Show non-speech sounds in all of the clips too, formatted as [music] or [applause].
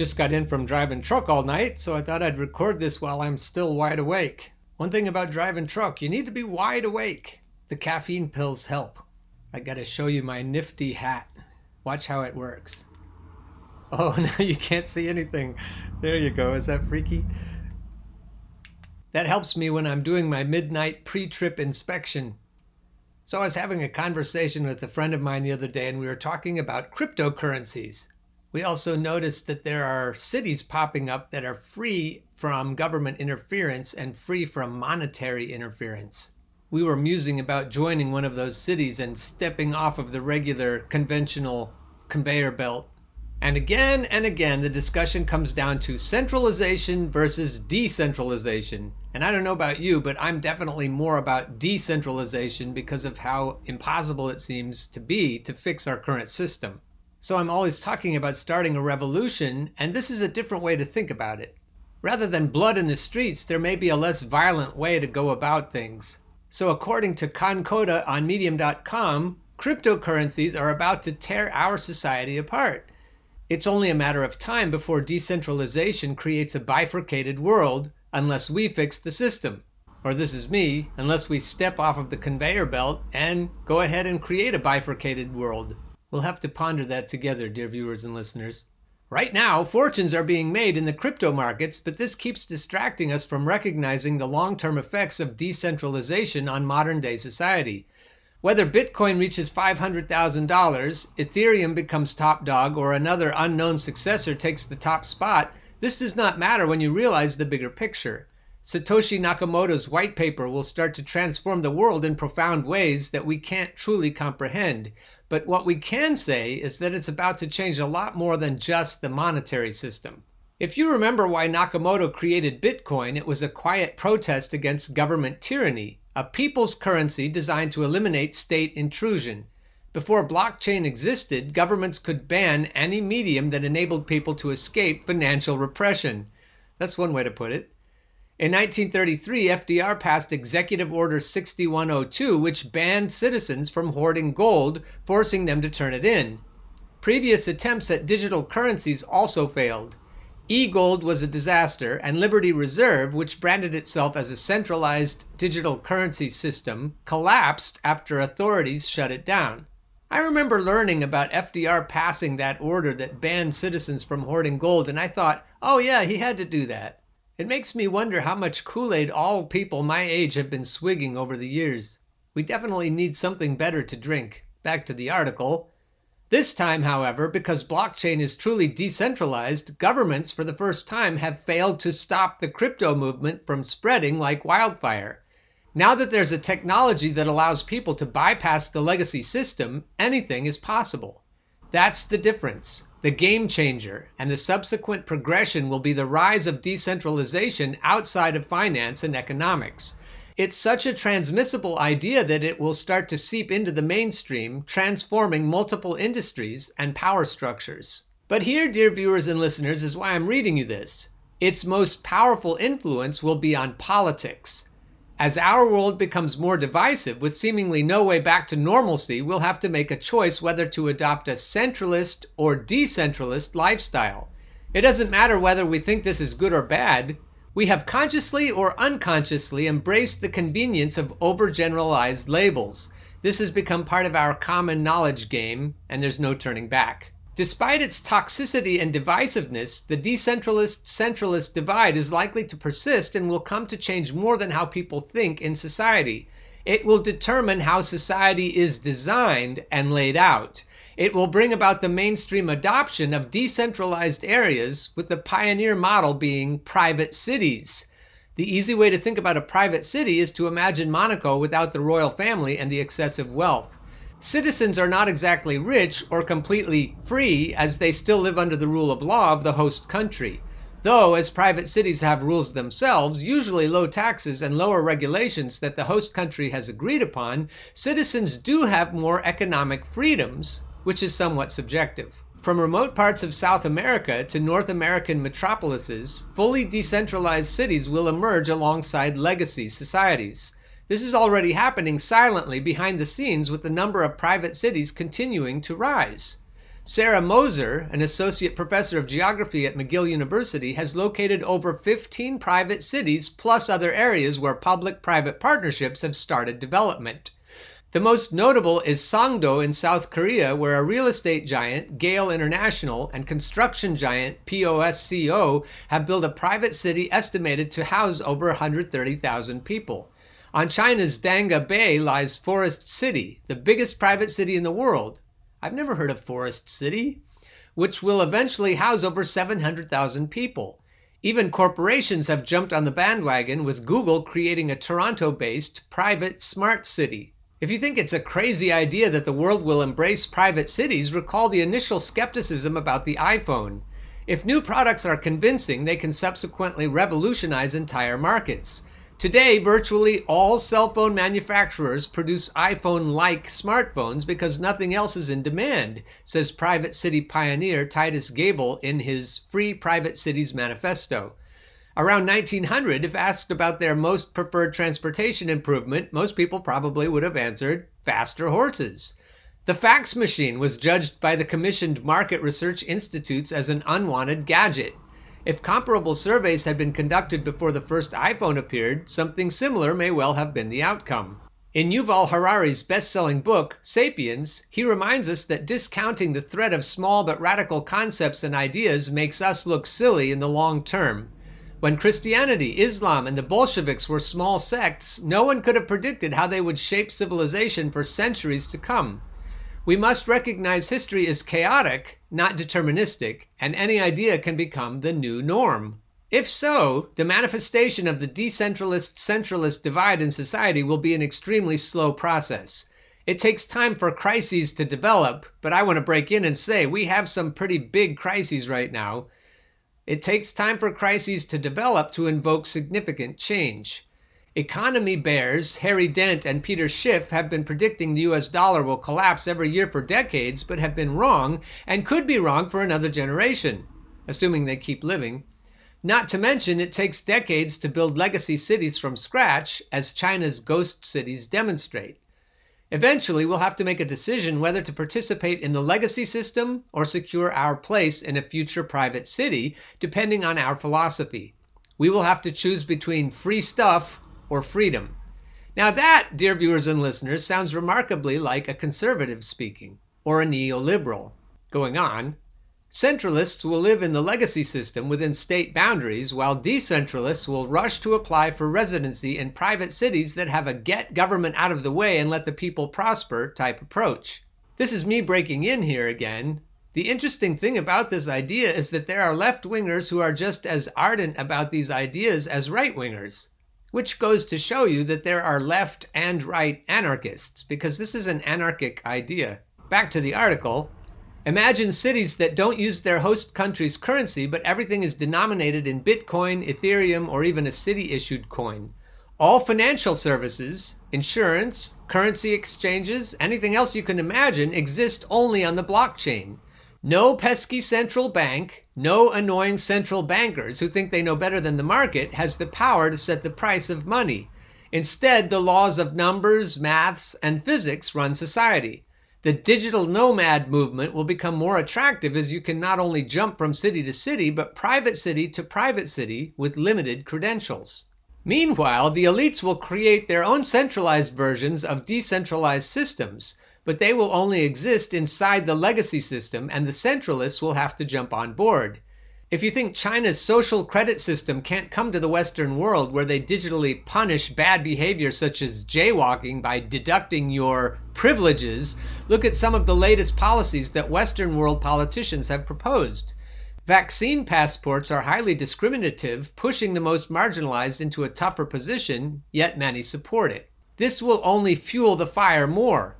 Just got in from driving truck all night, so I thought I'd record this while I'm still wide awake. One thing about driving truck, you need to be wide awake. The caffeine pills help. I gotta show you my nifty hat. Watch how it works. Oh, [laughs] now you can't see anything. There you go. Is that freaky? That helps me when I'm doing my midnight pre trip inspection. So I was having a conversation with a friend of mine the other day, and we were talking about cryptocurrencies. We also noticed that there are cities popping up that are free from government interference and free from monetary interference. We were musing about joining one of those cities and stepping off of the regular conventional conveyor belt. And again and again, the discussion comes down to centralization versus decentralization. And I don't know about you, but I'm definitely more about decentralization because of how impossible it seems to be to fix our current system. So I'm always talking about starting a revolution, and this is a different way to think about it. Rather than blood in the streets, there may be a less violent way to go about things. So, according to Concoda on Medium.com, cryptocurrencies are about to tear our society apart. It's only a matter of time before decentralization creates a bifurcated world unless we fix the system. Or, this is me, unless we step off of the conveyor belt and go ahead and create a bifurcated world. We'll have to ponder that together, dear viewers and listeners. Right now, fortunes are being made in the crypto markets, but this keeps distracting us from recognizing the long term effects of decentralization on modern day society. Whether Bitcoin reaches $500,000, Ethereum becomes top dog, or another unknown successor takes the top spot, this does not matter when you realize the bigger picture. Satoshi Nakamoto's white paper will start to transform the world in profound ways that we can't truly comprehend. But what we can say is that it's about to change a lot more than just the monetary system. If you remember why Nakamoto created Bitcoin, it was a quiet protest against government tyranny, a people's currency designed to eliminate state intrusion. Before blockchain existed, governments could ban any medium that enabled people to escape financial repression. That's one way to put it. In 1933, FDR passed Executive Order 6102, which banned citizens from hoarding gold, forcing them to turn it in. Previous attempts at digital currencies also failed. E gold was a disaster, and Liberty Reserve, which branded itself as a centralized digital currency system, collapsed after authorities shut it down. I remember learning about FDR passing that order that banned citizens from hoarding gold, and I thought, oh, yeah, he had to do that. It makes me wonder how much Kool Aid all people my age have been swigging over the years. We definitely need something better to drink. Back to the article. This time, however, because blockchain is truly decentralized, governments for the first time have failed to stop the crypto movement from spreading like wildfire. Now that there's a technology that allows people to bypass the legacy system, anything is possible. That's the difference. The game changer and the subsequent progression will be the rise of decentralization outside of finance and economics. It's such a transmissible idea that it will start to seep into the mainstream, transforming multiple industries and power structures. But here, dear viewers and listeners, is why I'm reading you this. Its most powerful influence will be on politics. As our world becomes more divisive, with seemingly no way back to normalcy, we'll have to make a choice whether to adopt a centralist or decentralist lifestyle. It doesn't matter whether we think this is good or bad, we have consciously or unconsciously embraced the convenience of overgeneralized labels. This has become part of our common knowledge game, and there's no turning back. Despite its toxicity and divisiveness, the decentralist centralist divide is likely to persist and will come to change more than how people think in society. It will determine how society is designed and laid out. It will bring about the mainstream adoption of decentralized areas, with the pioneer model being private cities. The easy way to think about a private city is to imagine Monaco without the royal family and the excessive wealth. Citizens are not exactly rich or completely free, as they still live under the rule of law of the host country. Though, as private cities have rules themselves, usually low taxes and lower regulations that the host country has agreed upon, citizens do have more economic freedoms, which is somewhat subjective. From remote parts of South America to North American metropolises, fully decentralized cities will emerge alongside legacy societies. This is already happening silently behind the scenes with the number of private cities continuing to rise. Sarah Moser, an associate professor of geography at McGill University, has located over 15 private cities plus other areas where public private partnerships have started development. The most notable is Songdo in South Korea, where a real estate giant, Gale International, and construction giant, POSCO, have built a private city estimated to house over 130,000 people. On China's Danga Bay lies Forest City, the biggest private city in the world. I've never heard of Forest City, which will eventually house over 700,000 people. Even corporations have jumped on the bandwagon, with Google creating a Toronto based private smart city. If you think it's a crazy idea that the world will embrace private cities, recall the initial skepticism about the iPhone. If new products are convincing, they can subsequently revolutionize entire markets. Today, virtually all cell phone manufacturers produce iPhone like smartphones because nothing else is in demand, says private city pioneer Titus Gebel in his Free Private Cities Manifesto. Around 1900, if asked about their most preferred transportation improvement, most people probably would have answered faster horses. The fax machine was judged by the commissioned market research institutes as an unwanted gadget. If comparable surveys had been conducted before the first iPhone appeared, something similar may well have been the outcome. In Yuval Harari's best selling book, Sapiens, he reminds us that discounting the threat of small but radical concepts and ideas makes us look silly in the long term. When Christianity, Islam, and the Bolsheviks were small sects, no one could have predicted how they would shape civilization for centuries to come. We must recognize history is chaotic, not deterministic, and any idea can become the new norm. If so, the manifestation of the decentralist centralist divide in society will be an extremely slow process. It takes time for crises to develop, but I want to break in and say we have some pretty big crises right now. It takes time for crises to develop to invoke significant change. Economy bears Harry Dent and Peter Schiff have been predicting the US dollar will collapse every year for decades, but have been wrong and could be wrong for another generation, assuming they keep living. Not to mention, it takes decades to build legacy cities from scratch, as China's ghost cities demonstrate. Eventually, we'll have to make a decision whether to participate in the legacy system or secure our place in a future private city, depending on our philosophy. We will have to choose between free stuff or freedom. Now, that, dear viewers and listeners, sounds remarkably like a conservative speaking or a neoliberal. Going on, centralists will live in the legacy system within state boundaries, while decentralists will rush to apply for residency in private cities that have a get government out of the way and let the people prosper type approach. This is me breaking in here again. The interesting thing about this idea is that there are left wingers who are just as ardent about these ideas as right wingers. Which goes to show you that there are left and right anarchists, because this is an anarchic idea. Back to the article. Imagine cities that don't use their host country's currency, but everything is denominated in Bitcoin, Ethereum, or even a city issued coin. All financial services, insurance, currency exchanges, anything else you can imagine exist only on the blockchain. No pesky central bank, no annoying central bankers who think they know better than the market has the power to set the price of money. Instead, the laws of numbers, maths, and physics run society. The digital nomad movement will become more attractive as you can not only jump from city to city, but private city to private city with limited credentials. Meanwhile, the elites will create their own centralized versions of decentralized systems but they will only exist inside the legacy system, and the centralists will have to jump on board. If you think China's social credit system can't come to the Western world where they digitally punish bad behavior such as jaywalking by deducting your privileges, look at some of the latest policies that Western world politicians have proposed. Vaccine passports are highly discriminative, pushing the most marginalized into a tougher position, yet many support it. This will only fuel the fire more.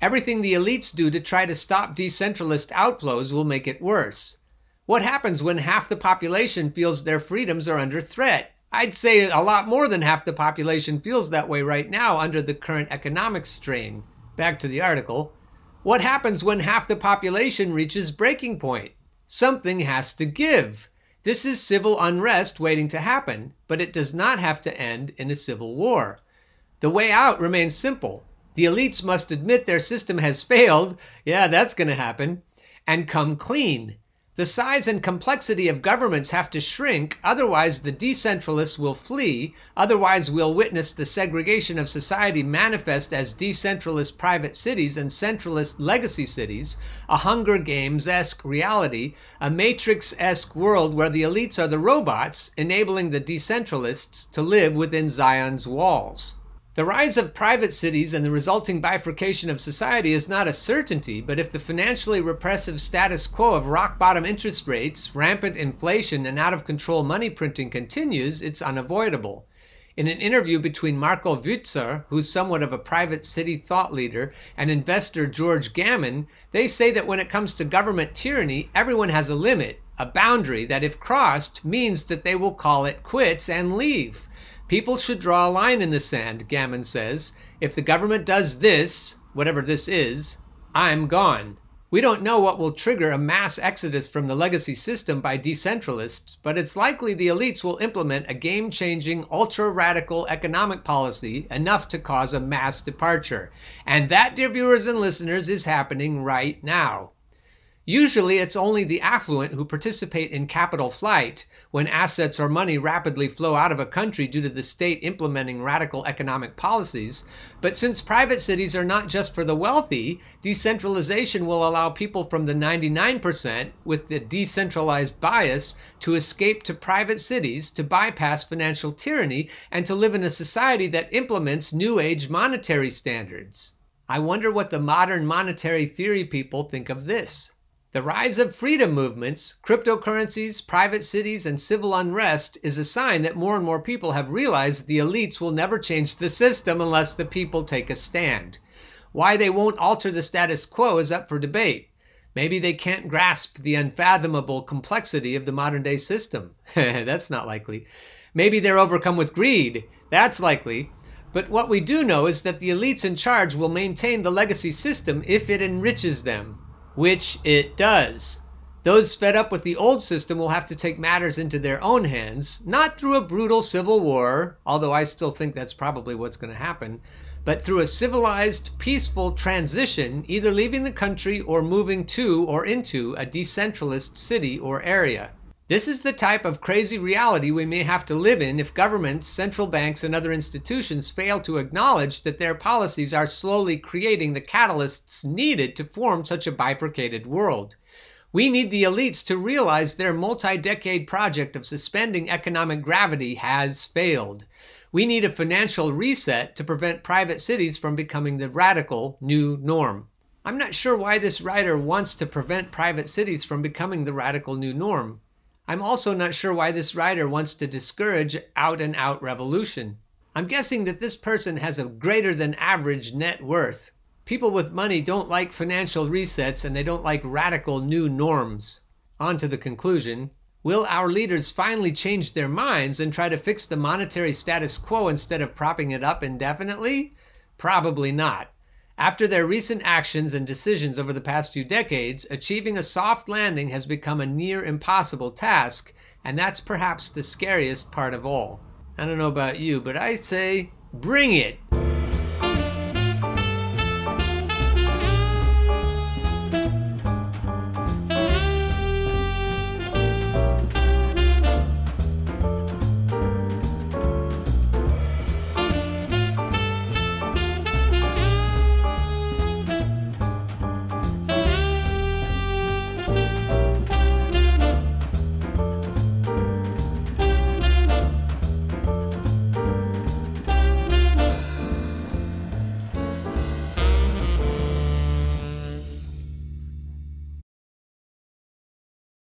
Everything the elites do to try to stop decentralist outflows will make it worse. What happens when half the population feels their freedoms are under threat? I'd say a lot more than half the population feels that way right now under the current economic strain. Back to the article. What happens when half the population reaches breaking point? Something has to give. This is civil unrest waiting to happen, but it does not have to end in a civil war. The way out remains simple the elites must admit their system has failed. Yeah, that's going to happen. and come clean. The size and complexity of governments have to shrink, otherwise, the decentralists will flee. Otherwise, we'll witness the segregation of society manifest as decentralist private cities and centralist legacy cities, a Hunger Games esque reality, a Matrix esque world where the elites are the robots, enabling the decentralists to live within Zion's walls. The rise of private cities and the resulting bifurcation of society is not a certainty, but if the financially repressive status quo of rock bottom interest rates, rampant inflation, and out of control money printing continues, it's unavoidable. In an interview between Marco Wützer, who's somewhat of a private city thought leader, and investor George Gammon, they say that when it comes to government tyranny, everyone has a limit, a boundary that, if crossed, means that they will call it quits and leave. People should draw a line in the sand, Gammon says. If the government does this, whatever this is, I'm gone. We don't know what will trigger a mass exodus from the legacy system by decentralists, but it's likely the elites will implement a game changing, ultra radical economic policy enough to cause a mass departure. And that, dear viewers and listeners, is happening right now. Usually, it's only the affluent who participate in capital flight when assets or money rapidly flow out of a country due to the state implementing radical economic policies. But since private cities are not just for the wealthy, decentralization will allow people from the 99% with the decentralized bias to escape to private cities to bypass financial tyranny and to live in a society that implements new age monetary standards. I wonder what the modern monetary theory people think of this. The rise of freedom movements, cryptocurrencies, private cities, and civil unrest is a sign that more and more people have realized the elites will never change the system unless the people take a stand. Why they won't alter the status quo is up for debate. Maybe they can't grasp the unfathomable complexity of the modern day system. [laughs] That's not likely. Maybe they're overcome with greed. That's likely. But what we do know is that the elites in charge will maintain the legacy system if it enriches them which it does. Those fed up with the old system will have to take matters into their own hands, not through a brutal civil war, although I still think that's probably what's going to happen, but through a civilized, peaceful transition, either leaving the country or moving to or into a decentralist city or area. This is the type of crazy reality we may have to live in if governments, central banks, and other institutions fail to acknowledge that their policies are slowly creating the catalysts needed to form such a bifurcated world. We need the elites to realize their multi decade project of suspending economic gravity has failed. We need a financial reset to prevent private cities from becoming the radical new norm. I'm not sure why this writer wants to prevent private cities from becoming the radical new norm. I'm also not sure why this writer wants to discourage out and out revolution. I'm guessing that this person has a greater than average net worth. People with money don't like financial resets and they don't like radical new norms. On to the conclusion. Will our leaders finally change their minds and try to fix the monetary status quo instead of propping it up indefinitely? Probably not. After their recent actions and decisions over the past few decades, achieving a soft landing has become a near impossible task, and that's perhaps the scariest part of all. I don't know about you, but I say, bring it!